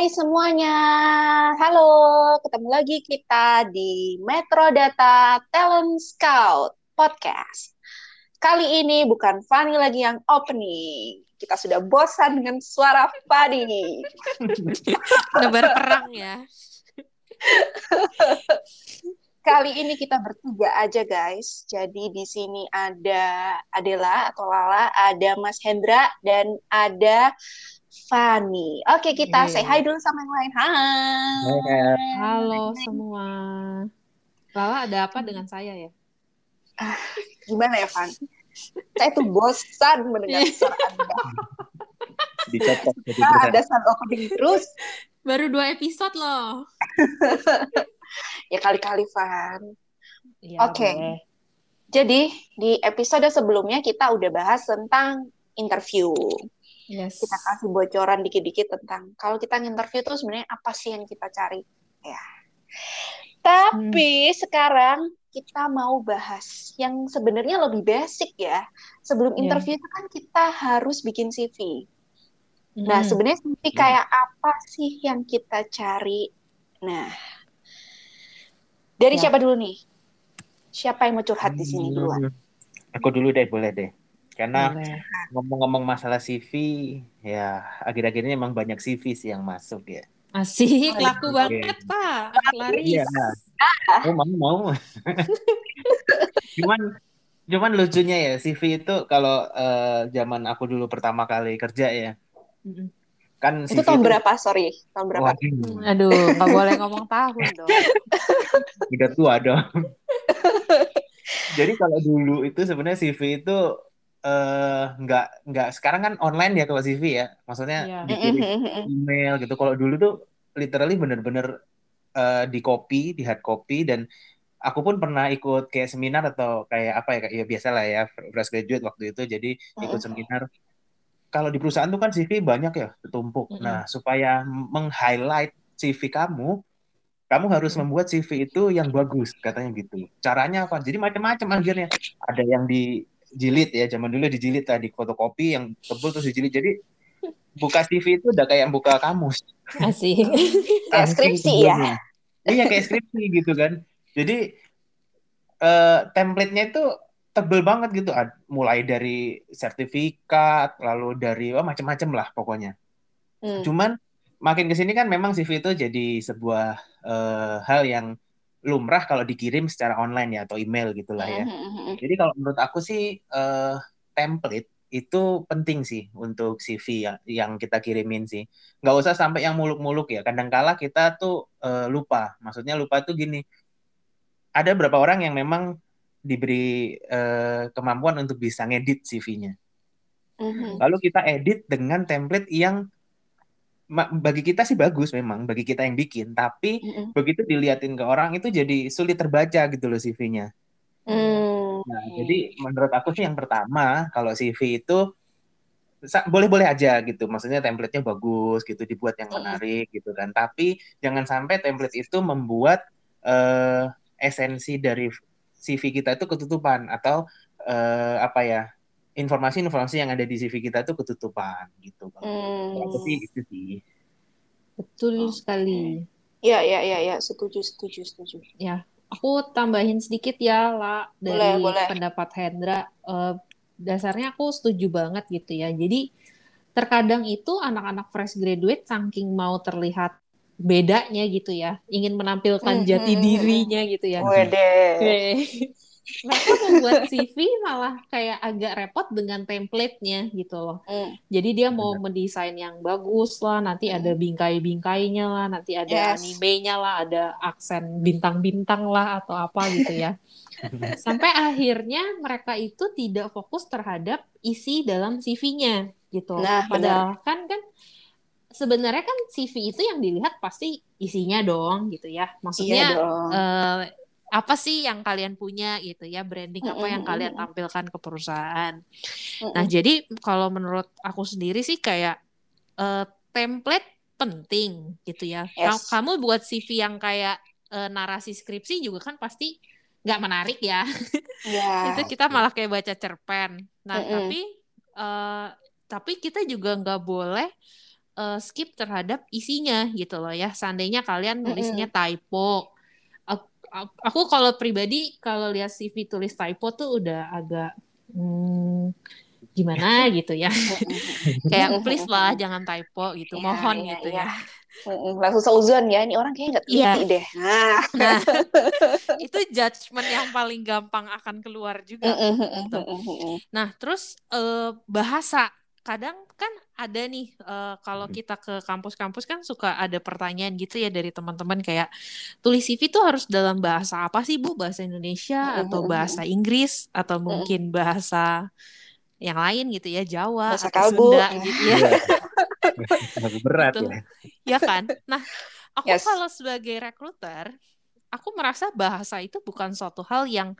Hai semuanya, halo, ketemu lagi kita di Metro Data Talent Scout Podcast. Kali ini bukan Fanny lagi yang opening, kita sudah bosan dengan suara Fanny. Nebar perang ya. Kali ini kita bertiga aja guys. Jadi di sini ada Adela atau Lala, ada Mas Hendra dan ada Fanny. Oke, kita yeah. say hi dulu sama yang lain. Hai. Halo semua. Lala ada apa dengan saya ya? Ah, gimana ya, Fan? Saya tuh bosan mendengar suara Anda. Jadi nah, ada sound opening terus. Baru dua episode loh. ya kali-kali, Fan. Ya, Oke. Okay. Jadi, di episode sebelumnya kita udah bahas tentang interview. Yes. Kita kasih bocoran dikit-dikit tentang kalau kita nginterview tuh sebenarnya apa sih yang kita cari. Ya. Tapi hmm. sekarang kita mau bahas yang sebenarnya lebih basic ya. Sebelum yeah. interview itu kan kita harus bikin CV. Hmm. Nah, sebenarnya CV hmm. kayak apa sih yang kita cari? Nah, dari ya. siapa dulu nih? Siapa yang mau curhat di sini duluan? Aku dulu deh, boleh deh. Karena ngomong-ngomong masalah CV, ya akhir-akhir ini emang banyak CV sih yang masuk ya. Asik, laku okay. banget Pak. Laris. Iya. Oh, mau mau. cuman cuman lucunya ya CV itu kalau uh, zaman aku dulu pertama kali kerja ya. Kan CV itu tahun itu... berapa? Sorry, tahun berapa? Wah, Aduh, nggak boleh ngomong tahun dong. Udah tua dong. Jadi kalau dulu itu sebenarnya CV itu uh, nggak nggak sekarang kan online ya kalau CV ya. Maksudnya yeah. dikirim email gitu. Kalau dulu tuh literally bener-bener uh, di copy di hard copy dan aku pun pernah ikut kayak seminar atau kayak apa ya ya biasa lah ya fresh graduate waktu itu. Jadi ikut seminar. Kalau di perusahaan tuh kan CV banyak ya tertumpuk mm -hmm. nah supaya meng-highlight CV kamu kamu harus membuat CV itu yang bagus katanya gitu. Caranya apa? Jadi macam-macam akhirnya. Ada yang di jilid ya zaman dulu dijilid tadi fotokopi yang tebel terus dijilid. Jadi buka CV itu udah kayak buka kamus. Asik. Kayak skripsi ya? Iya kayak skripsi gitu kan. Jadi uh, template-nya itu tebel banget gitu. Mulai dari sertifikat lalu dari oh, macam-macam lah pokoknya. Hmm. cuman makin ke sini kan memang CV itu jadi sebuah uh, hal yang lumrah kalau dikirim secara online ya atau email gitulah ya. Mm-hmm. Jadi kalau menurut aku sih uh, template itu penting sih untuk CV yang, yang kita kirimin sih. Nggak usah sampai yang muluk-muluk ya. Kadangkala kita tuh uh, lupa. Maksudnya lupa tuh gini. Ada beberapa orang yang memang diberi uh, kemampuan untuk bisa ngedit CV-nya. Mm-hmm. Lalu kita edit dengan template yang bagi kita sih bagus memang bagi kita yang bikin tapi mm -hmm. begitu diliatin ke orang itu jadi sulit terbaca gitu loh CV-nya. Mm. Nah jadi menurut aku sih yang pertama kalau CV itu boleh-boleh aja gitu maksudnya template-nya bagus gitu dibuat yang menarik gitu kan tapi jangan sampai template itu membuat uh, esensi dari CV kita itu ketutupan atau uh, apa ya informasi-informasi yang ada di CV kita itu ketutupan gitu. Hmm. Tapi itu sih. Betul oh. sekali. Iya, iya, iya, ya. setuju, setuju, setuju. Ya, aku tambahin sedikit ya, lah dari boleh, boleh. pendapat Hendra. Uh, dasarnya aku setuju banget gitu ya. Jadi terkadang itu anak-anak fresh graduate saking mau terlihat bedanya gitu ya, ingin menampilkan hmm, jati hmm, hmm, dirinya gitu ya. Wede mereka membuat CV malah kayak agak repot dengan template-nya gitu loh. Mm. Jadi dia mau mendesain yang bagus lah, nanti mm. ada bingkai-bingkainya lah, nanti ada yes. animenya lah, ada aksen bintang-bintang lah atau apa gitu ya. Sampai akhirnya mereka itu tidak fokus terhadap isi dalam CV-nya gitu. Nah, Padahal benar. kan kan sebenarnya kan CV itu yang dilihat pasti isinya dong gitu ya. Maksudnya iya dong. Uh, apa sih yang kalian punya gitu ya branding apa yang kalian tampilkan ke perusahaan. Nah jadi kalau menurut aku sendiri sih kayak uh, template penting gitu ya. Yes. Kamu buat CV yang kayak uh, narasi skripsi juga kan pasti nggak menarik ya. Yeah. itu kita malah kayak baca cerpen. Nah mm -hmm. tapi uh, tapi kita juga nggak boleh uh, skip terhadap isinya gitu loh ya. Seandainya kalian nulisnya typo, aku, kalau pribadi kalau lihat CV tulis typo tuh udah agak hmm, gimana gitu ya. Kayak please lah jangan typo gitu, ya, mohon ya, gitu ya. ya. Langsung seuzon ya, ini orang kayaknya nggak iya. teliti deh. Nah. nah, itu judgement yang paling gampang akan keluar juga. gitu. Nah, terus uh, bahasa kadang kan ada nih uh, kalau kita ke kampus-kampus kan suka ada pertanyaan gitu ya dari teman-teman kayak tulis CV itu harus dalam bahasa apa sih Bu? Bahasa Indonesia atau bahasa Inggris atau mungkin bahasa yang lain gitu ya Jawa bahasa atau kalbu. Sunda gitu ya. berat gitu. ya. Ya kan? Nah, aku Yes. kalau sebagai rekruter, aku merasa bahasa itu bukan suatu hal yang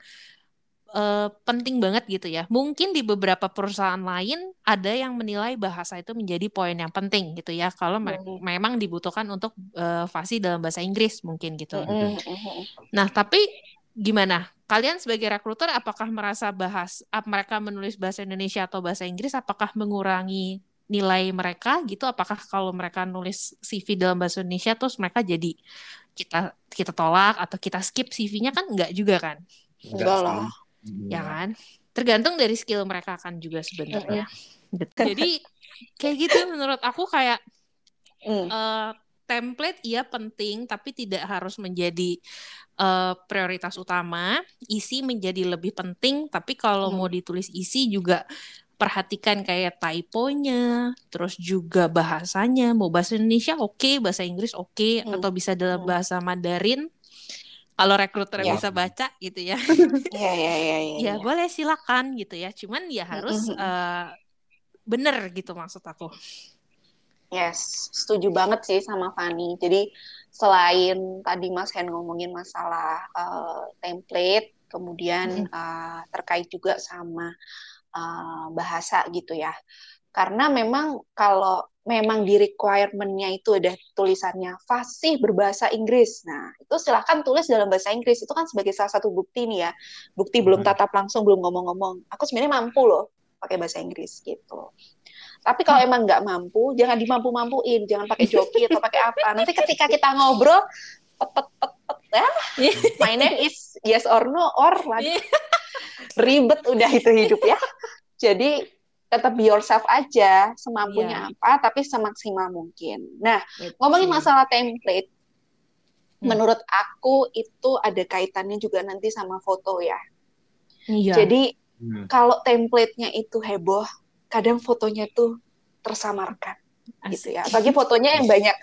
eh, penting banget gitu ya. Mungkin di beberapa perusahaan lain ada yang menilai bahasa itu menjadi poin yang penting gitu ya. Kalau me- Mhm. memang dibutuhkan untuk eh, fasih dalam bahasa Inggris mungkin gitu. Mm-mm. Nah, tapi gimana? Kalian sebagai rekruter apakah merasa bahas ap- mereka menulis bahasa Indonesia atau bahasa Inggris apakah mengurangi nilai mereka gitu? Apakah kalau mereka nulis CV dalam bahasa Indonesia terus mereka jadi kita kita tolak atau kita skip CV-nya kan enggak juga kan? Enggak lah. Ya kan? Tergantung dari skill mereka kan juga sebenarnya. Betul. Jadi kayak gitu menurut aku kayak Mm. eh, template iya penting tapi tidak harus menjadi eh, prioritas utama. Isi menjadi lebih penting tapi kalau Hmm. mau ditulis isi juga perhatikan kayak typonya, terus juga bahasanya. Mau bahasa Indonesia oke, bahasa Inggris oke, Hmm. atau bisa dalam Hmm. bahasa Mandarin. Kalau rekruter Ya. bisa baca gitu ya. Iya, iya, iya, iya. ya boleh silakan gitu ya. Cuman ya harus Mm-mm. eh, bener gitu maksud aku. Yes, setuju banget sih sama Fani. Jadi selain tadi Mas Hen ngomongin masalah eh, template, kemudian eh, terkait juga sama eh, bahasa gitu ya. Karena memang kalau memang di requirement-nya itu ada tulisannya fasih berbahasa Inggris. Nah, itu silahkan tulis dalam bahasa Inggris. Itu kan sebagai salah satu bukti nih ya. Bukti belum Hmm. tatap langsung, belum ngomong-ngomong. Aku sebenarnya mampu loh pakai bahasa Inggris gitu. Tapi kalau emang nggak mampu, jangan dimampu-mampuin, jangan pakai joki atau pakai apa. Nanti ketika kita ngobrol, pet pet pet pet, ya, my name is yes or no or waduh, ribet udah itu hidup ya. Jadi tetap be yourself aja, semampunya apa, tapi semaksimal mungkin. Nah, ngomongin masalah template, Hmm. menurut aku itu ada kaitannya juga nanti sama foto ya. Iya. Jadi Hmm. kalau template-nya itu heboh, kadang fotonya tuh tersamarkan gitu ya. Apalagi fotonya yang banyak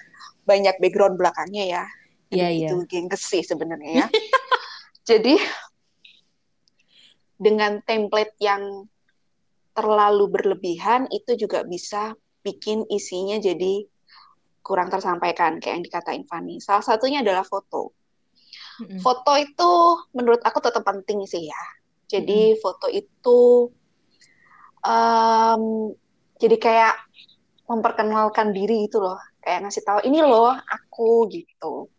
banyak background belakangnya ya. Iya, Jadi iya. Itu gengges sih sebenarnya ya. Jadi dengan template yang terlalu berlebihan itu juga bisa bikin isinya jadi kurang tersampaikan kayak yang dikatain Fanny. Salah satunya adalah foto. Mm-mm. Foto itu menurut aku tetap penting sih ya. Jadi foto itu em, jadi kayak memperkenalkan diri itu loh, kayak ngasih tahu ini loh aku gitu.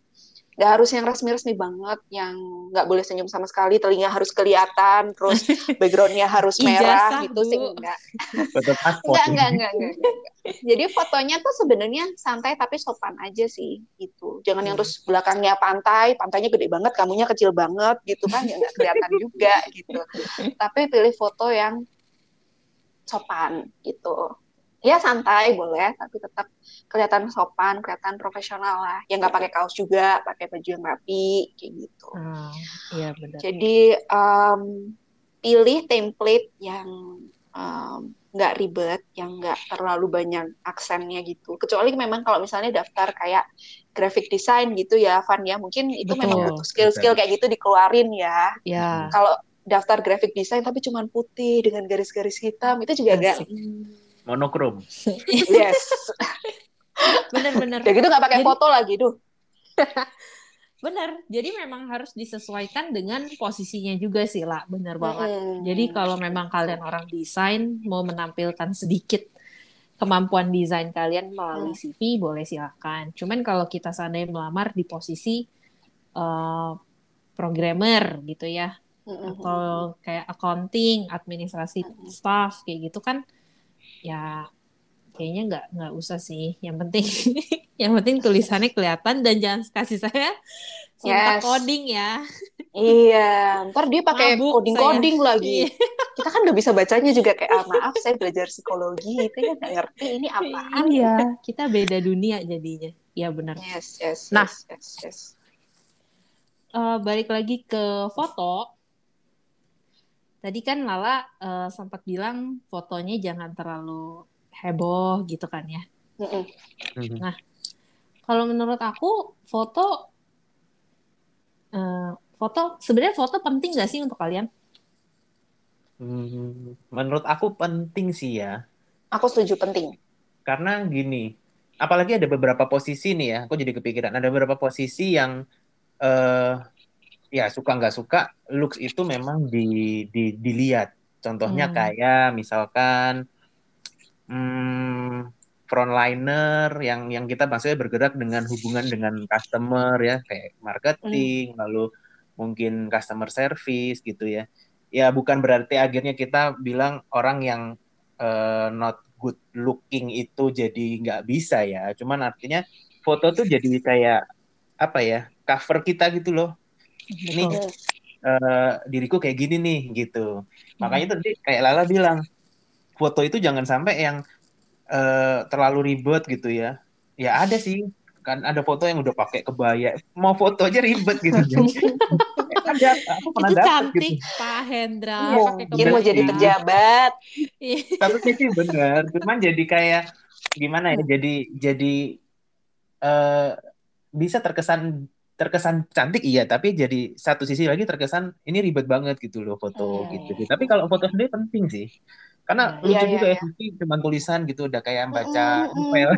Gak harus yang resmi-resmi banget, yang nggak boleh senyum sama sekali, telinga harus kelihatan, terus backgroundnya harus merah Ijazah, gitu sih. Enggak, enggak, enggak, enggak, enggak. Jadi fotonya tuh sebenarnya santai tapi sopan aja sih gitu. Jangan yang Hmm. terus belakangnya pantai, pantainya gede banget, kamunya kecil banget gitu kan ya nggak kelihatan juga gitu. Tapi pilih foto yang sopan gitu. Ya santai boleh, tapi tetap kelihatan sopan, kelihatan profesional lah. Ya nggak pakai kaos juga, pakai baju yang rapi kayak gitu. Ah, iya benar. Jadi em, pilih template yang nggak ribet, yang nggak terlalu banyak aksennya gitu. Kecuali memang kalau misalnya daftar kayak graphic design gitu ya, Van ya, mungkin itu memang Betul. butuh skill-skill kayak gitu dikeluarin ya. Ya. Kalau daftar graphic design tapi cuman putih dengan garis-garis hitam itu juga agak Asik. Monokrom. yes. Bener-bener. Udah gitu nggak pakai Jadi- foto lagi, duh. Bener. Jadi memang harus disesuaikan dengan posisinya juga sih lah. Bener banget. Mm-mm. Jadi kalau memang kalian orang desain mau menampilkan sedikit kemampuan desain kalian melalui Hmm. CV boleh silakan. Cuman kalau kita seandainya melamar di posisi eh, programmer gitu ya atau kayak accounting, administrasi Hmm. staff kayak gitu kan ya kayaknya nggak nggak usah sih. Yang penting yang penting tulisannya kelihatan dan jangan kasih saya yes. coding ya. Iya ntar dia pakai coding coding lagi. Iya. kita kan nggak bisa bacanya juga kayak ah, maaf saya belajar psikologi itu ya nggak ngerti ini apa iya kita beda dunia jadinya. Ya benar. Yes yes nah. yes, yes, yes. Uh, balik lagi ke foto tadi kan Lala uh, sempat bilang fotonya jangan terlalu heboh gitu kan ya. Mm-hmm. Nah, kalau menurut aku foto uh, foto sebenarnya foto penting gak sih untuk kalian? Hmm, menurut aku penting sih ya. Aku setuju penting. Karena gini, apalagi ada beberapa posisi nih ya, aku jadi kepikiran ada beberapa posisi yang uh, ya suka nggak suka looks itu memang di, di dilihat. Contohnya hmm. kayak misalkan hmm, frontliner yang yang kita maksudnya bergerak dengan hubungan dengan customer ya kayak marketing hmm. lalu mungkin customer service gitu ya ya bukan berarti akhirnya kita bilang orang yang uh, not good looking itu jadi nggak bisa ya cuman artinya foto tuh jadi kayak apa ya cover kita gitu loh ini uh, diriku kayak gini nih gitu. Makanya tadi kayak Lala bilang foto itu jangan sampai yang uh, terlalu ribet gitu ya. Ya ada sih kan ada foto yang udah pakai kebaya. Mau foto aja ribet gitu. Ada aku pernah itu dapet, cantik gitu. Pak Hendra mungkin mau jadi pejabat. Satu sisi bener. Cuman jadi kayak gimana ya jadi jadi uh, bisa terkesan terkesan cantik iya tapi jadi satu sisi lagi terkesan ini ribet banget gitu loh foto hmm. gitu tapi kalau foto sendiri penting sih karena lucu iya, juga iya, ya, iya. cuma tulisan gitu udah kayak baca novel.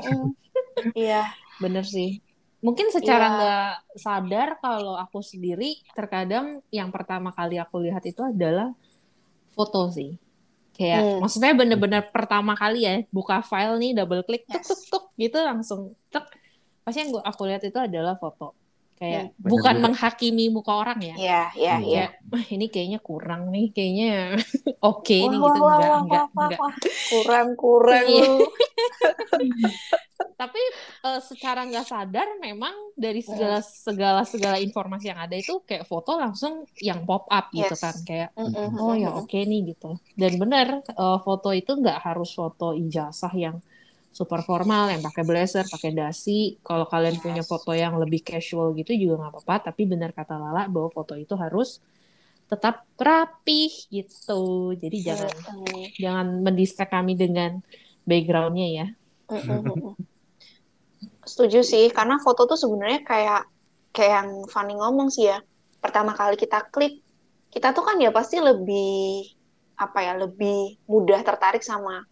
Iya, bener sih. Mungkin secara iya. nggak iya. sadar kalau aku sendiri terkadang yang pertama kali aku lihat itu adalah foto sih. Kayak hmm. maksudnya bener-bener pertama kali ya buka file nih double klik tuk tuk tuk gitu langsung tuk. Pasti yang aku lihat itu adalah foto kayak hmm. bukan menghakimi muka orang ya. Iya, iya, iya. ini kayaknya kurang nih, kayaknya oke okay nih gitu wah, enggak, wah, enggak, wah, enggak. Kurang, kurang. Iya. Tapi uh, secara nggak sadar memang dari segala segala segala informasi yang ada itu kayak foto langsung yang pop up gitu yes. gitu kan kayak mm -hmm. oh ya oke okay nih gitu. Dan benar uh, foto itu nggak harus foto ijazah yang super formal yang pakai blazer, pakai dasi. Kalau kalian yes. punya foto yang lebih casual gitu juga nggak apa-apa. Tapi benar kata Lala bahwa foto itu harus tetap rapih gitu. Jadi jangan mm. jangan mendistract kami dengan backgroundnya ya. Setuju sih, karena foto tuh sebenarnya kayak kayak yang Fanny ngomong sih ya. Pertama kali kita klik, kita tuh kan ya pasti lebih apa ya, lebih mudah tertarik sama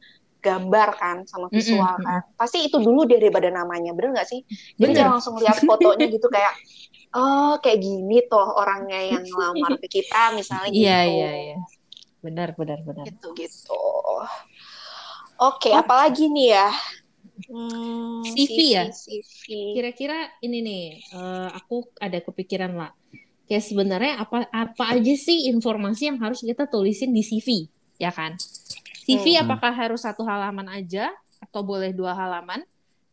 gambar kan sama visual mm -hmm. kan. Pasti itu dulu daripada namanya bener nggak sih? Jadi jangan langsung lihat fotonya gitu kayak oh kayak gini toh orangnya yang ngelamar ke kita misalnya iya, gitu. iya iya. Iya benar benar benar. Gitu gitu. Oke okay, oh. apalagi nih ya? Hmm, CV, CV ya? Kira-kira ini nih uh, aku ada kepikiran lah kayak sebenarnya apa apa aja sih informasi yang harus kita tulisin di CV ya kan CV hmm. apakah harus satu halaman aja atau boleh dua halaman,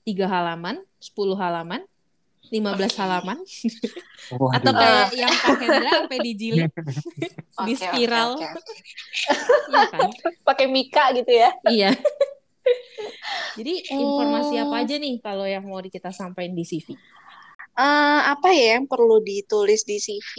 tiga halaman, sepuluh halaman, lima belas halaman, oh, atau kayak yang Pak Hendra sampai dijilid di spiral, okay, okay, okay. ya kan? Pakai mika gitu ya? iya. Jadi informasi apa aja nih kalau yang mau kita sampaikan di CV? Uh, eh, apa ya yang perlu ditulis di CV?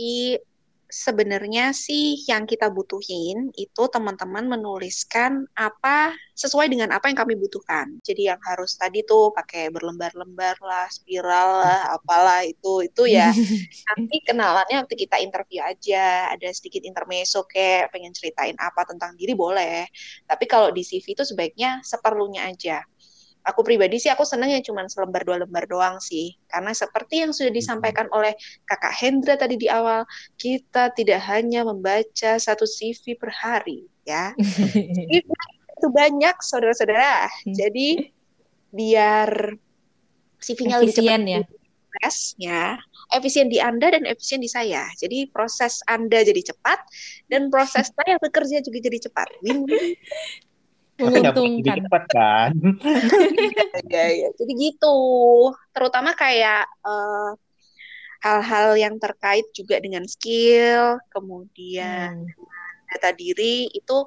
Sebenarnya sih yang kita butuhin itu teman-teman menuliskan apa sesuai dengan apa yang kami butuhkan. Jadi yang harus tadi tuh pakai berlembar-lembar lah, spiral lah, apalah itu itu ya. Nanti kenalannya waktu kita interview aja, ada sedikit intermezzo kayak pengen ceritain apa tentang diri boleh. Tapi kalau di CV itu sebaiknya seperlunya aja aku pribadi sih aku senang yang cuma selembar dua lembar doang sih karena seperti yang sudah disampaikan oleh kakak Hendra tadi di awal kita tidak hanya membaca satu CV per hari ya itu banyak saudara-saudara hmm. jadi biar CV-nya lebih cepat ya prosesnya efisien di Anda dan efisien di saya. Jadi proses Anda jadi cepat dan proses saya bekerja juga jadi cepat. Win-win. menguntungkan. cepat kan? Ya, ya. jadi gitu. Terutama kayak uh, hal-hal yang terkait juga dengan skill kemudian hmm. data diri itu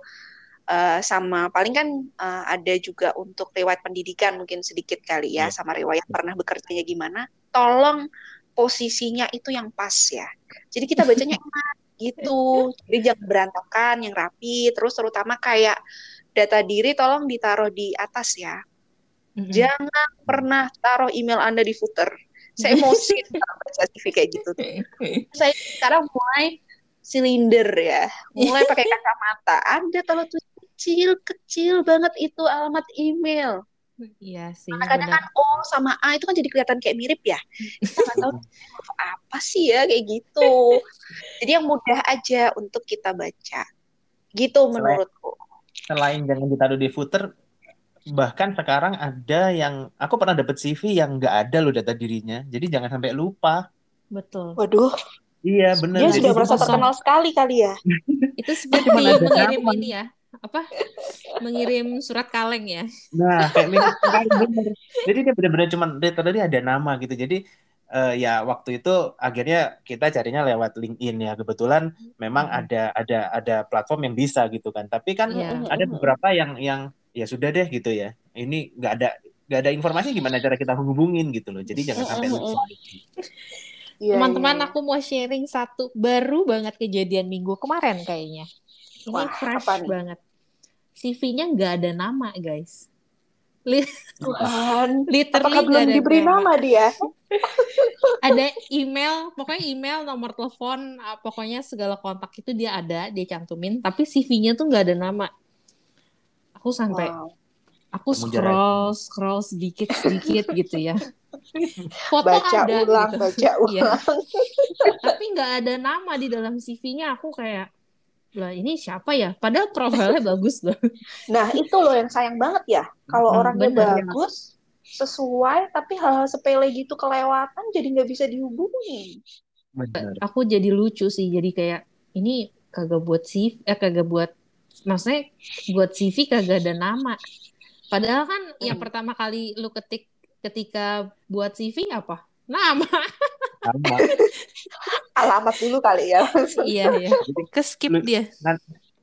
uh, sama paling kan uh, ada juga untuk riwayat pendidikan mungkin sedikit kali ya yeah. sama riwayat pernah bekerjanya gimana. Tolong posisinya itu yang pas ya. Jadi kita bacanya enak gitu. Jadi jangan berantakan yang rapi. Terus terutama kayak data diri tolong ditaruh di atas ya mm-hmm. jangan pernah taruh email anda di footer saya emosi baca CV kayak gitu saya sekarang mulai silinder ya mulai pakai kacamata ada kalau tuh kecil kecil banget itu alamat email Iya sih. Kadang-kadang kan O sama A itu kan jadi kelihatan kayak mirip ya. Kita nggak tahu apa sih ya kayak gitu. Jadi yang mudah aja untuk kita baca. Gitu selain, menurutku. Selain jangan ditaruh di footer, bahkan sekarang ada yang aku pernah dapat CV yang nggak ada loh data dirinya. Jadi jangan sampai lupa. Betul. Waduh. Iya benar. Dia sudah merasa terkenal sekali kali ya. itu seperti mengirim ini ya apa mengirim surat kaleng ya nah kayak bener jadi dia benar-benar cuma tadi ada nama gitu jadi uh, ya waktu itu akhirnya kita carinya lewat LinkedIn ya. Kebetulan memang hmm. ada ada ada platform yang bisa gitu kan. Tapi kan yeah. ada beberapa yang yang ya sudah deh gitu ya. Ini nggak ada nggak ada informasi gimana cara kita hubungin gitu loh. Jadi jangan sampai lupa iya, teman-teman yeah, yeah. aku mau sharing satu baru banget kejadian minggu kemarin kayaknya. Ini Wah, fresh banget. CV-nya nggak ada nama guys. Tuhan, literally belum ada diberi nama. nama dia? ada email, pokoknya email, nomor telepon, ah, pokoknya segala kontak itu dia ada, dia cantumin. Tapi CV-nya tuh nggak ada nama. Aku sampai, wow. aku scroll, scroll sedikit sedikit gitu ya. Foto baca ada, ulang, gitu. baca iya. ulang. Ya. Tapi nggak ada nama di dalam CV-nya. Aku kayak, lah ini siapa ya? Padahal profilnya bagus loh. Nah itu loh yang sayang banget ya. Kalau hmm, orangnya bener, bagus, sesuai, tapi hal-hal sepele gitu kelewatan jadi nggak bisa dihubungi. Bener. Aku jadi lucu sih. Jadi kayak ini kagak buat CV, eh kagak buat, maksudnya buat CV kagak ada nama. Padahal kan hmm. yang pertama kali lu ketik ketika buat CV apa? Nama. Nama. Alamat dulu kali ya. iya, iya. Ke skip dia.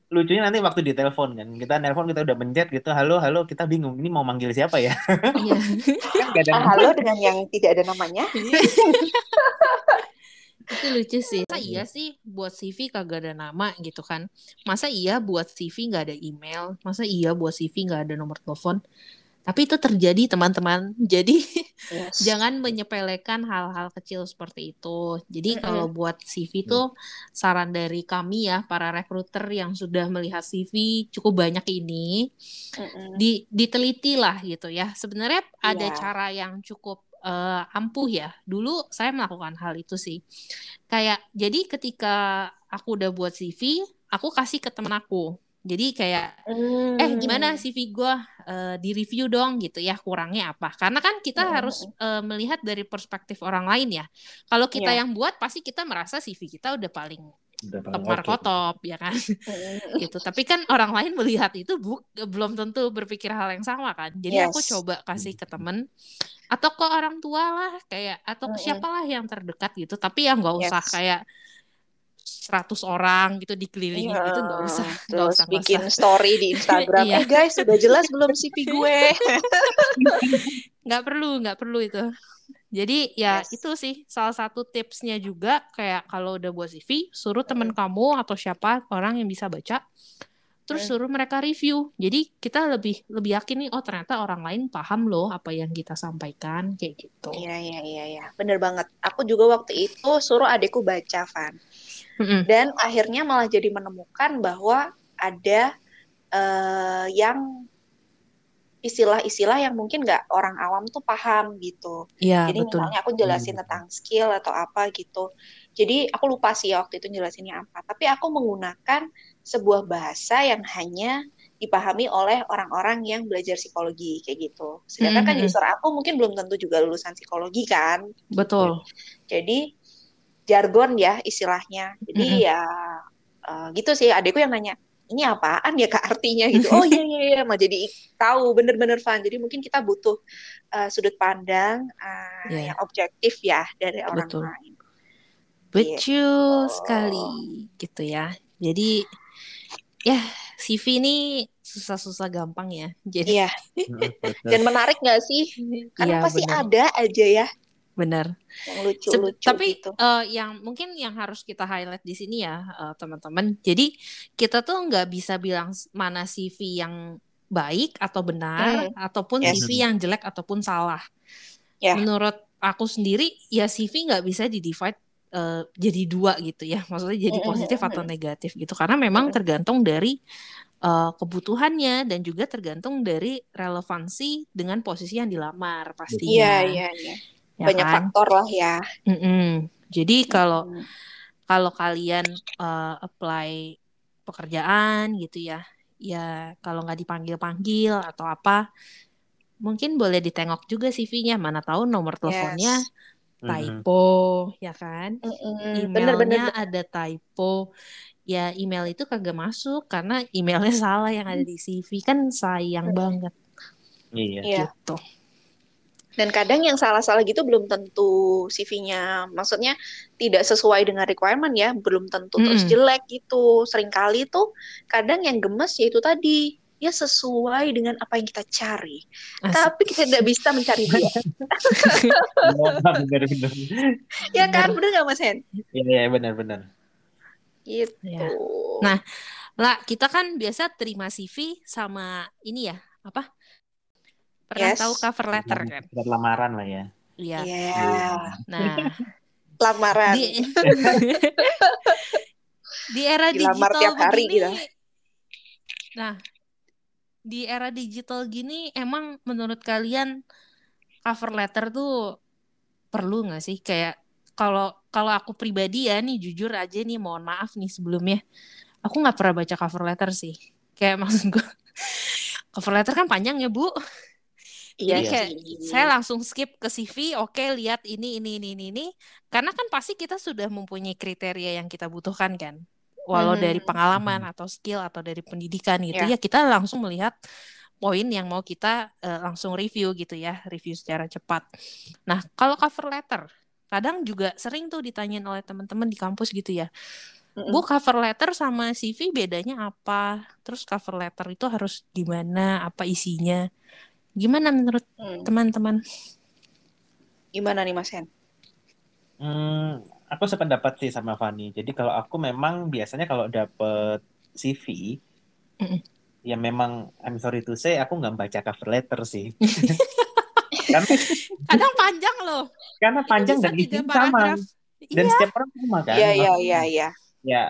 lucunya nanti waktu di telepon kan. Kita nelpon kita udah mencet gitu. Halo halo kita bingung. Ini mau manggil siapa ya? Iya. Kan ada ah, halo dengan yang tidak ada namanya. Itu lucu sih. Masa iya sih buat CV kagak ada nama gitu kan? Masa iya buat CV nggak ada email? Masa iya buat CV nggak ada nomor telepon tapi itu terjadi teman-teman. Jadi yes. jangan menyepelekan hal-hal kecil seperti itu. Jadi mm -hmm. kalau buat CV itu saran dari kami ya para rekruter yang sudah melihat CV cukup banyak ini mm -hmm. di diteliti lah gitu ya. Sebenarnya ada yeah. cara yang cukup uh, ampuh ya. Dulu saya melakukan hal itu sih. Kayak jadi ketika aku udah buat CV, aku kasih ke temen aku jadi kayak hmm. eh gimana CV gue uh, di review dong gitu ya kurangnya apa? Karena kan kita hmm. harus uh, melihat dari perspektif orang lain ya. Kalau kita yeah. yang buat pasti kita merasa CV kita udah paling tepar okay. kotop ya kan gitu tapi kan orang lain melihat itu bu belum tentu berpikir hal yang sama kan jadi yes. aku coba kasih ke temen atau ke orang tua lah kayak atau ke siapalah yang terdekat gitu tapi yang nggak usah yes. kayak 100 orang gitu dikelilingi yeah. gitu nggak usah nggak usah bikin usah. story di Instagram iya. eh guys sudah jelas belum CV gue nggak perlu nggak perlu itu jadi ya yes. itu sih salah satu tipsnya juga kayak kalau udah buat CV suruh temen kamu atau siapa orang yang bisa baca terus hmm. suruh mereka review jadi kita lebih lebih yakin nih oh ternyata orang lain paham loh apa yang kita sampaikan kayak gitu iya iya iya iya bener banget aku juga waktu itu suruh adikku baca Van mm-hmm. dan akhirnya malah jadi menemukan bahwa ada uh, yang istilah-istilah yang mungkin nggak orang awam tuh paham gitu. Ya, Jadi betul. misalnya aku jelasin hmm. tentang skill atau apa gitu. Jadi aku lupa sih waktu itu jelasinnya apa. Tapi aku menggunakan sebuah bahasa yang hanya dipahami oleh orang-orang yang belajar psikologi kayak gitu. Sedangkan mm -hmm. kan user aku mungkin belum tentu juga lulusan psikologi kan. Betul. Jadi jargon ya istilahnya. Jadi mm -hmm. ya uh, gitu sih adekku yang nanya, ini apaan ya kak artinya gitu oh iya iya iya mau jadi tahu bener-bener fun jadi mungkin kita butuh uh, sudut pandang uh, yeah. yang objektif ya dari orang Betul. lain betul gitu. sekali gitu ya jadi ya CV ini susah-susah gampang ya jadi iya. dan menarik nggak sih karena ya, pasti bener. ada aja ya benar yang lucu-lucu tapi gitu. uh, yang mungkin yang harus kita highlight di sini ya uh, teman-teman jadi kita tuh nggak bisa bilang mana CV yang baik atau benar hmm. ataupun yes. CV yang jelek ataupun salah yeah. menurut aku sendiri ya CV nggak bisa di divide uh, jadi dua gitu ya maksudnya jadi positif atau negatif gitu karena memang tergantung dari uh, kebutuhannya dan juga tergantung dari relevansi dengan posisi yang dilamar pastinya. Iya iya iya ya banyak kan? faktor lah ya. Mm-mm. Jadi kalau mm. kalau kalian uh, apply pekerjaan gitu ya, ya kalau nggak dipanggil panggil atau apa, mungkin boleh ditengok juga CV-nya. Mana tahu nomor teleponnya yes. typo, mm-hmm. ya kan? Mm-hmm. Emailnya ada typo. Ya email itu kagak masuk karena emailnya salah yang ada di CV kan sayang mm-hmm. banget. Iya. Gitu. Dan kadang yang salah-salah gitu belum tentu CV-nya, maksudnya tidak sesuai dengan requirement ya, belum tentu hmm. terus jelek gitu. Seringkali tuh kadang yang gemes yaitu tadi ya sesuai dengan apa yang kita cari. Asik. Tapi kita tidak bisa mencari dia. benar-benar. ya kan, benar nggak Mas Hen? Iya, ya, benar-benar. Gitu. Ya. Nah, lah kita kan biasa terima CV sama ini ya, apa? Pernah yes. tahu cover letter kan? Lamaran lah ya. Iya. Yeah. Nah, lamaran. Di, di era Dilamar digital tiap hari begini, gitu. Nah, di era digital gini emang menurut kalian cover letter tuh perlu nggak sih kayak kalau kalau aku pribadi ya nih jujur aja nih mohon maaf nih sebelumnya aku nggak pernah baca cover letter sih kayak maksud gue cover letter kan panjang ya bu Iya, Jadi kayak saya langsung skip ke CV, oke okay, lihat ini ini ini ini ini karena kan pasti kita sudah mempunyai kriteria yang kita butuhkan kan. Walau hmm. dari pengalaman atau skill atau dari pendidikan gitu yeah. ya kita langsung melihat poin yang mau kita uh, langsung review gitu ya, review secara cepat. Nah, kalau cover letter kadang juga sering tuh ditanyain oleh teman-teman di kampus gitu ya. Bu cover letter sama CV bedanya apa? Terus cover letter itu harus gimana? Apa isinya? Gimana menurut hmm. teman-teman? Gimana nih Mas Hen? Hmm, aku sependapat sih sama Fani. Jadi kalau aku memang biasanya kalau dapet CV, mm ya memang I'm sorry to say aku nggak baca cover letter sih. karena kadang panjang loh. Karena panjang dan isinya sama. Dan iya. setiap orang sama kan. Iya iya iya iya. Ya,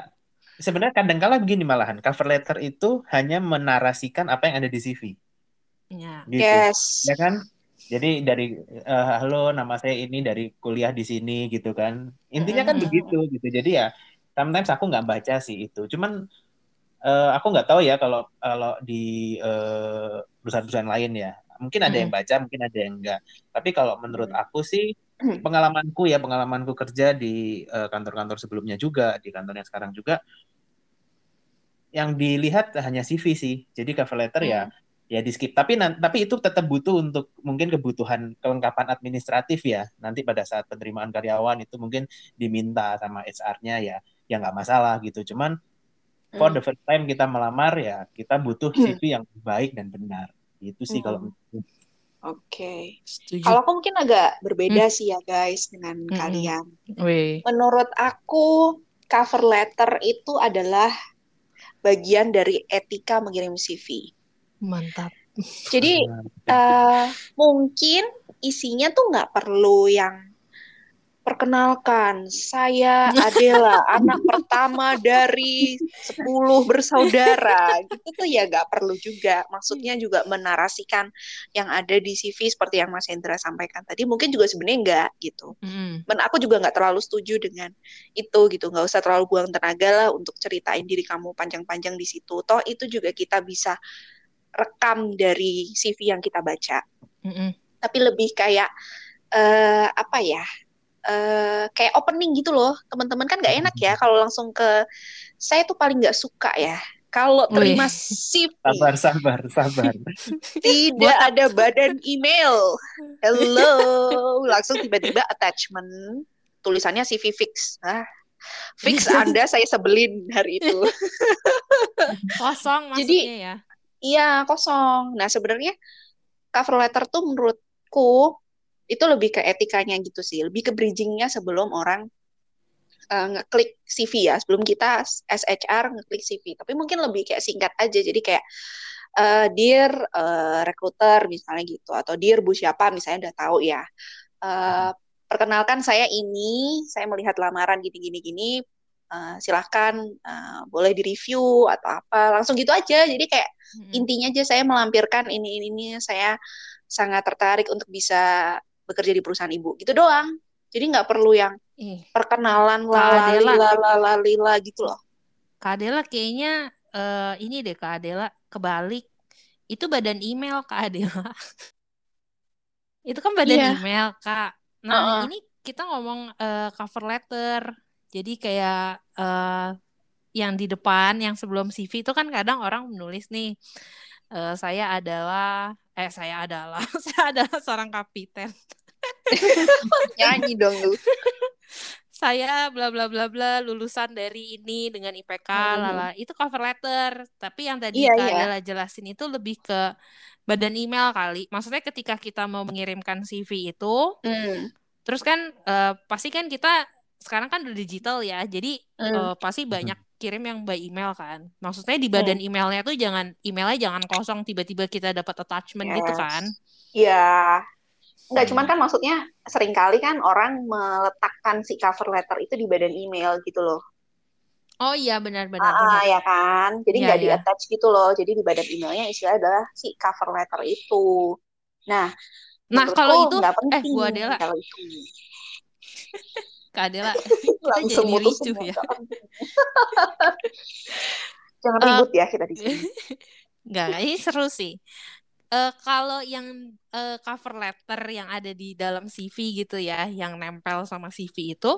sebenarnya kadang kala begini malahan cover letter itu hanya menarasikan apa yang ada di CV. Ya. Gitu. Yes. Ya kan? Jadi dari uh, halo nama saya ini dari kuliah di sini gitu kan. Intinya kan mm. begitu gitu. Jadi ya sometimes aku nggak baca sih itu. Cuman uh, aku nggak tahu ya kalau kalau di uh, perusahaan-perusahaan lain ya. Mungkin ada mm. yang baca, mungkin ada yang enggak. Tapi kalau menurut mm. aku sih pengalamanku ya, pengalamanku kerja di kantor-kantor uh, sebelumnya juga, di kantor yang sekarang juga yang dilihat hanya CV sih. Jadi cover letter mm. ya ya di skip tapi tapi itu tetap butuh untuk mungkin kebutuhan kelengkapan administratif ya nanti pada saat penerimaan karyawan itu mungkin diminta sama HR-nya ya ya nggak masalah gitu cuman for the hmm. first time kita melamar ya kita butuh hmm. CV yang baik dan benar itu sih hmm. kalau Oke. Okay. Kalau aku mungkin agak berbeda hmm. sih ya guys dengan hmm. kalian. Wih. Menurut aku cover letter itu adalah bagian dari etika mengirim CV. Mantap. Jadi uh, mungkin isinya tuh nggak perlu yang perkenalkan. Saya adalah anak pertama dari 10 bersaudara. Gitu tuh ya nggak perlu juga. Maksudnya juga menarasikan yang ada di CV seperti yang Mas Hendra sampaikan tadi. Mungkin juga sebenarnya enggak gitu. Mm. Dan aku juga nggak terlalu setuju dengan itu gitu. Nggak usah terlalu buang tenaga lah untuk ceritain diri kamu panjang-panjang di situ. Toh itu juga kita bisa rekam dari CV yang kita baca. Mm-hmm. Tapi lebih kayak uh, apa ya? Uh, kayak opening gitu loh, teman-teman kan nggak enak ya kalau langsung ke saya tuh paling nggak suka ya Kalau terima CV. Sabar, sabar, sabar. Tidak ada badan email. Hello. Langsung tiba-tiba attachment. Tulisannya CV fix. Ah, fix Anda saya sebelin hari itu. Kosong maksudnya Jadi, ya? Iya, kosong. Nah, sebenarnya cover letter tuh menurutku itu lebih ke etikanya gitu sih. Lebih ke bridgingnya sebelum orang uh, ngeklik CV ya. Sebelum kita SHR ngeklik CV tapi mungkin lebih kayak singkat aja. Jadi kayak uh, dear uh, recruiter misalnya gitu. Atau dear bu siapa? Misalnya udah tahu ya. Uh, perkenalkan saya ini saya melihat lamaran gini gini gini. Uh, silahkan uh, boleh direview atau apa. Langsung gitu aja. Jadi kayak hmm. intinya aja saya melampirkan ini ini ini saya sangat tertarik untuk bisa bekerja di perusahaan ibu gitu doang jadi nggak perlu yang Ih. perkenalan lala lila gitu loh. Kak Adela kayaknya uh, ini deh Kak Adela kebalik. Itu badan email Kak Adela. itu kan badan yeah. email Kak. Nah, uh -uh. ini kita ngomong uh, cover letter. Jadi kayak uh, yang di depan yang sebelum CV itu kan kadang orang menulis nih uh, saya adalah eh saya adalah saya adalah seorang kapiten. Nyanyi dong lu saya bla bla bla bla lulusan dari ini dengan IPK hmm. lala itu cover letter tapi yang tadi iya, Kak iya. adalah jelasin itu lebih ke badan email kali maksudnya ketika kita mau mengirimkan CV itu hmm. terus kan uh, pasti kan kita sekarang kan udah digital ya jadi hmm. uh, pasti banyak kirim yang by email kan maksudnya di badan hmm. emailnya tuh jangan emailnya jangan kosong tiba-tiba kita dapat attachment gitu yes. gitu kan iya Enggak, cuman kan maksudnya sering kali kan orang meletakkan si cover letter itu di badan email gitu loh. Oh iya benar-benar. Ah, ya kan. Jadi iya, nggak ya, di attach gitu loh. Jadi di badan emailnya istilah adalah si cover letter itu. Nah, nah kalau itu eh gua Adela. Kalau itu. Kak Adela, kita jadi ricuh ya. Jangan ribut uh, ya kita di sini. Enggak, ini seru sih uh, kalau yang uh, cover letter yang ada di dalam CV gitu ya, yang nempel sama CV itu,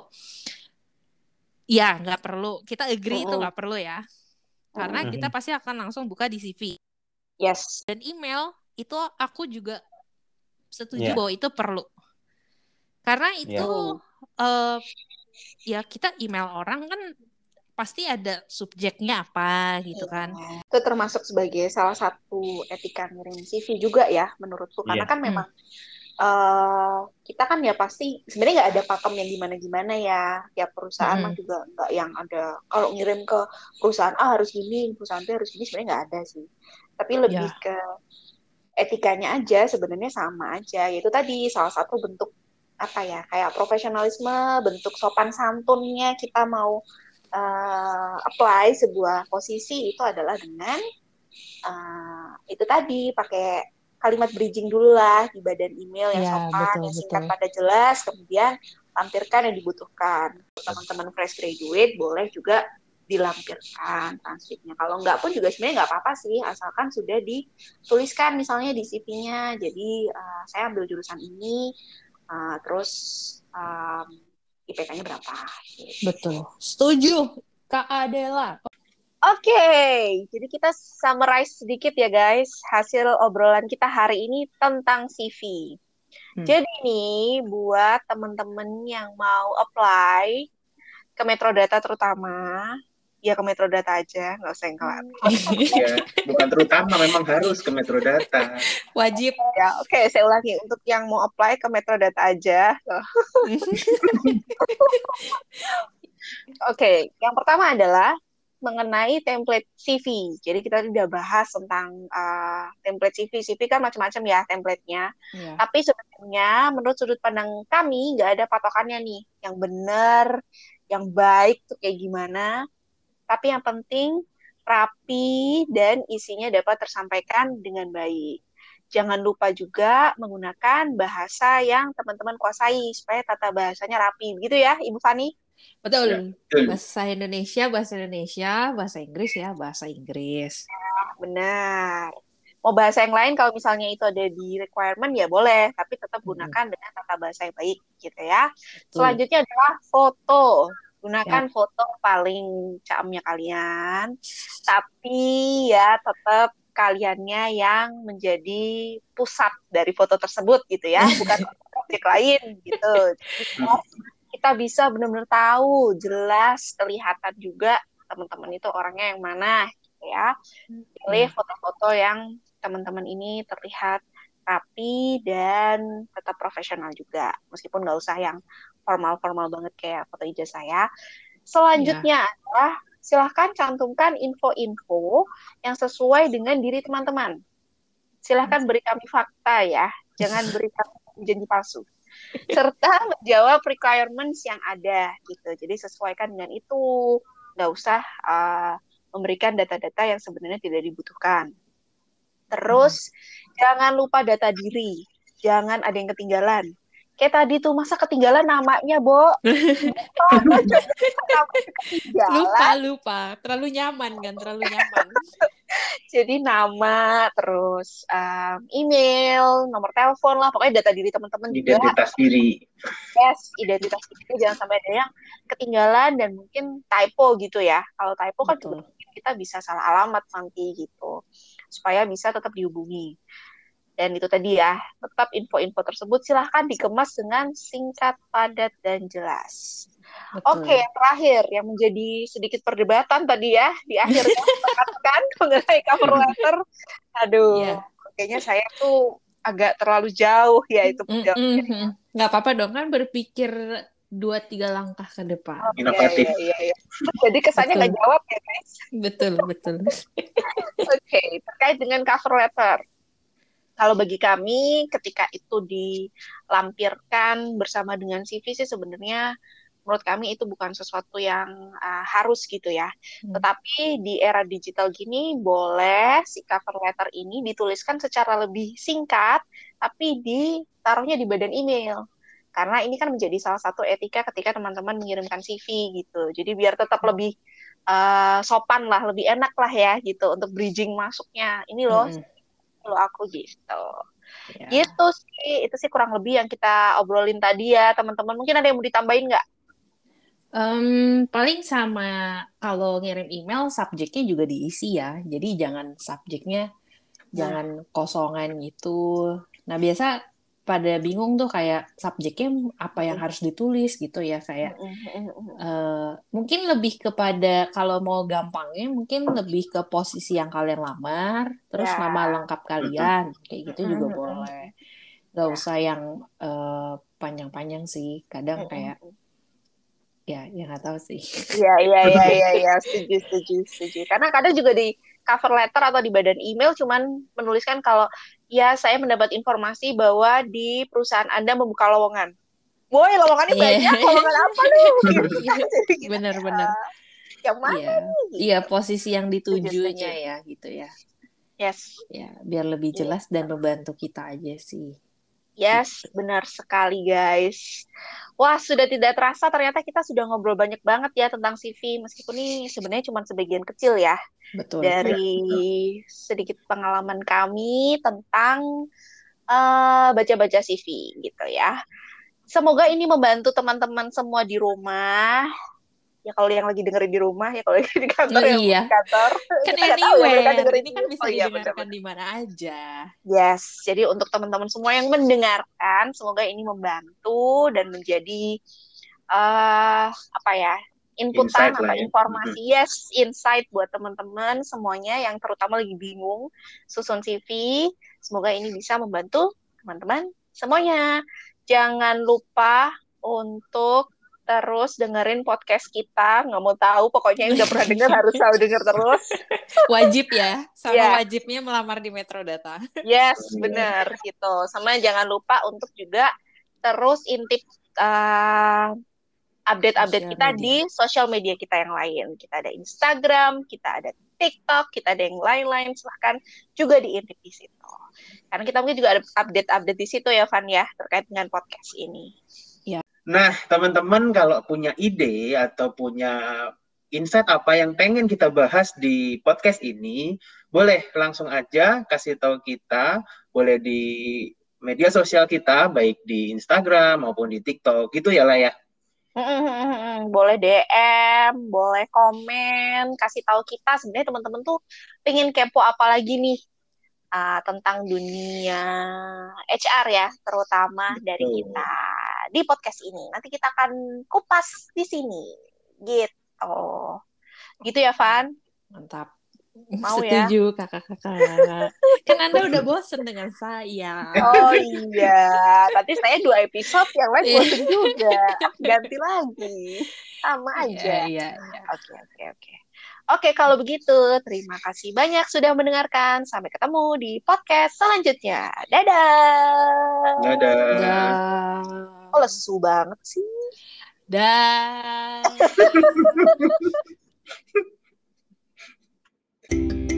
ya nggak perlu. Kita agree itu nggak perlu ya, karena kita pasti akan langsung buka di CV. Yes. Dan email itu aku juga setuju yeah. bahwa itu perlu, karena itu yeah. Uh, ya kita email orang kan pasti ada subjeknya apa gitu iya. kan. Itu termasuk sebagai salah satu etika ngirim CV juga ya menurutku karena yeah. kan memang hmm. uh, kita kan ya pasti sebenarnya nggak ada pakem yang gimana gimana ya tiap perusahaan hmm. juga nggak yang ada kalau ngirim ke perusahaan A harus gini perusahaan B harus gini sebenarnya nggak ada sih tapi lebih yeah. ke etikanya aja sebenarnya sama aja yaitu tadi salah satu bentuk apa ya kayak profesionalisme bentuk sopan santunnya kita mau uh, apply sebuah posisi itu adalah dengan uh, itu tadi pakai kalimat bridging dulu lah di badan email yang ya, sopan, betul, yang singkat betul. pada jelas, kemudian lampirkan yang dibutuhkan. Teman-teman fresh graduate boleh juga dilampirkan transkripnya. Kalau enggak pun juga sebenarnya nggak apa-apa sih, asalkan sudah dituliskan misalnya di CV-nya. Jadi uh, saya ambil jurusan ini, uh, terus um, IPK-nya berapa. Betul. Setuju, Kak Adela. Oke, okay, jadi kita summarize sedikit ya guys hasil obrolan kita hari ini tentang CV. Hmm. Jadi nih buat teman-teman yang mau apply ke Metro Data terutama, ya ke Metro Data aja, nggak usah yang kelar. Iya, bukan terutama, memang harus ke Metro Data. Wajib. Ya, oke, okay, saya ulangi. Untuk yang mau apply ke Metro Data aja. Oke, okay, yang pertama adalah mengenai template CV. Jadi kita sudah bahas tentang uh, template CV. CV kan macam-macam ya templatenya. Yeah. Tapi sebenarnya menurut sudut pandang kami nggak ada patokannya nih. Yang benar, yang baik tuh kayak gimana tapi yang penting rapi dan isinya dapat tersampaikan dengan baik. Jangan lupa juga menggunakan bahasa yang teman-teman kuasai supaya tata bahasanya rapi, gitu ya, Ibu Fani? Betul. Bahasa Indonesia, bahasa Indonesia, bahasa Inggris ya, bahasa Inggris. Benar. Mau bahasa yang lain kalau misalnya itu ada di requirement ya boleh, tapi tetap gunakan hmm. dengan tata bahasa yang baik gitu ya. Betul. Selanjutnya adalah foto Gunakan ya. foto paling camnya kalian. Tapi ya tetap kaliannya yang menjadi pusat dari foto tersebut gitu ya, bukan objek lain gitu. Jadi, kita bisa benar-benar tahu jelas kelihatan juga teman-teman itu orangnya yang mana gitu ya. Pilih foto-foto yang teman-teman ini terlihat rapi dan tetap profesional juga meskipun nggak usah yang formal-formal banget kayak foto ijazah saya. Selanjutnya yeah. adalah silahkan cantumkan info-info yang sesuai dengan diri teman-teman. Silahkan beri kami fakta ya, jangan beri kami janji palsu. Serta menjawab requirements yang ada gitu. Jadi sesuaikan dengan itu, nggak usah uh, memberikan data-data yang sebenarnya tidak dibutuhkan. Terus hmm. jangan lupa data diri, jangan ada yang ketinggalan kayak tadi tuh masa ketinggalan namanya Bo? Lupa lupa. Terlalu nyaman kan terlalu nyaman. Jadi nama terus um, email nomor telepon lah pokoknya data diri teman-teman juga. Identitas diri. Yes identitas diri. Jangan sampai ada yang ketinggalan dan mungkin typo gitu ya. Kalau typo kan Betul. kita bisa salah alamat nanti gitu. Supaya bisa tetap dihubungi dan itu tadi ya, tetap info-info tersebut silahkan dikemas dengan singkat, padat, dan jelas. Oke, okay, terakhir yang menjadi sedikit perdebatan tadi ya di akhir kan mengenai cover letter. Aduh, yeah. kayaknya saya tuh agak terlalu jauh ya itu mm -hmm. Nggak apa-apa dong kan berpikir dua tiga langkah ke depan. Oh, Inovatif. Iya, iya, iya. Jadi kesannya nggak jawab ya guys. Betul betul. Oke, okay, terkait dengan cover letter kalau bagi kami ketika itu dilampirkan bersama dengan CV sih sebenarnya menurut kami itu bukan sesuatu yang uh, harus gitu ya. Hmm. Tetapi di era digital gini boleh si cover letter ini dituliskan secara lebih singkat tapi ditaruhnya di badan email. Karena ini kan menjadi salah satu etika ketika teman-teman mengirimkan CV gitu. Jadi biar tetap lebih uh, sopan lah, lebih enak lah ya gitu untuk bridging masuknya. Ini loh hmm kalau aku gitu. Ya. Gitu sih, itu sih kurang lebih yang kita obrolin tadi ya, teman-teman. Mungkin ada yang mau ditambahin nggak? Um, paling sama kalau ngirim email subjeknya juga diisi ya. Jadi jangan subjeknya nah. jangan kosongan gitu. Nah biasa pada bingung tuh kayak subjeknya apa yang harus ditulis gitu ya kayak uh, mungkin lebih kepada kalau mau gampangnya mungkin lebih ke posisi yang kalian lamar terus yeah. nama lengkap kalian kayak gitu juga boleh. Gak usah yang uh, panjang-panjang sih kadang kayak ya ya nggak tahu sih. Ya ya ya ya ya setuju setuju setuju. Karena kadang juga di cover letter atau di badan email cuman menuliskan kalau ya saya mendapat informasi bahwa di perusahaan Anda membuka lowongan. Boy, lowongannya yeah. banyak, lowongan apa nih? Bener-bener. Yang mana yeah. Iya, posisi yang ditujunya ya gitu ya. Yes. Ya, biar lebih iya. jelas yeah. dan membantu kita aja sih. Yes, gitu. benar sekali guys. Wah, sudah tidak terasa ternyata kita sudah ngobrol banyak banget ya tentang CV meskipun ini sebenarnya cuma sebagian kecil ya. Betul. Dari ya. sedikit pengalaman kami tentang uh, baca-baca CV gitu ya. Semoga ini membantu teman-teman semua di rumah ya kalau yang lagi dengerin di rumah ya kalau lagi di kantor oh, iya. di kantor kan kita anyway, tahu ya dengerin ini kan bisa oh, iya, didengarkan di mana aja yes jadi untuk teman-teman semua yang mendengarkan semoga ini membantu dan menjadi uh, apa ya inputan atau ya. informasi mm-hmm. yes insight buat teman-teman semuanya yang terutama lagi bingung susun CV semoga ini bisa membantu teman-teman semuanya jangan lupa untuk terus dengerin podcast kita. Nggak mau tahu pokoknya yang udah pernah denger harus selalu denger terus. Wajib ya sama yeah. wajibnya melamar di Metro Data. Yes bener gitu. Sama jangan lupa untuk juga terus intip uh, update-update kita media. di sosial media kita yang lain. Kita ada Instagram kita ada TikTok kita ada yang lain-lain. Silahkan juga diintip di situ. Karena kita mungkin juga ada update-update di situ ya Van ya terkait dengan podcast ini Nah, teman-teman kalau punya ide atau punya insight apa yang pengen kita bahas di podcast ini, boleh langsung aja kasih tahu kita, boleh di media sosial kita, baik di Instagram maupun di TikTok, gitu ya lah ya. boleh DM, boleh komen, kasih tahu kita. Sebenarnya teman-teman tuh pengen kepo apa lagi nih? Uh, tentang dunia HR ya, terutama dari kita di podcast ini. Nanti kita akan kupas di sini, gitu. Gitu ya, Van? Mantap. Mau ya? Setuju ya? kakak-kakak. kan Anda udah bosen dengan saya. Oh iya, tadi saya dua episode yang lain bosen juga. Ganti lagi. Sama iya, aja. Iya, iya. Oke, oke, oke. Oke, kalau begitu terima kasih banyak sudah mendengarkan. Sampai ketemu di podcast selanjutnya. Dadah. Dadah. Dadah. Oh, lesu banget sih. Dah.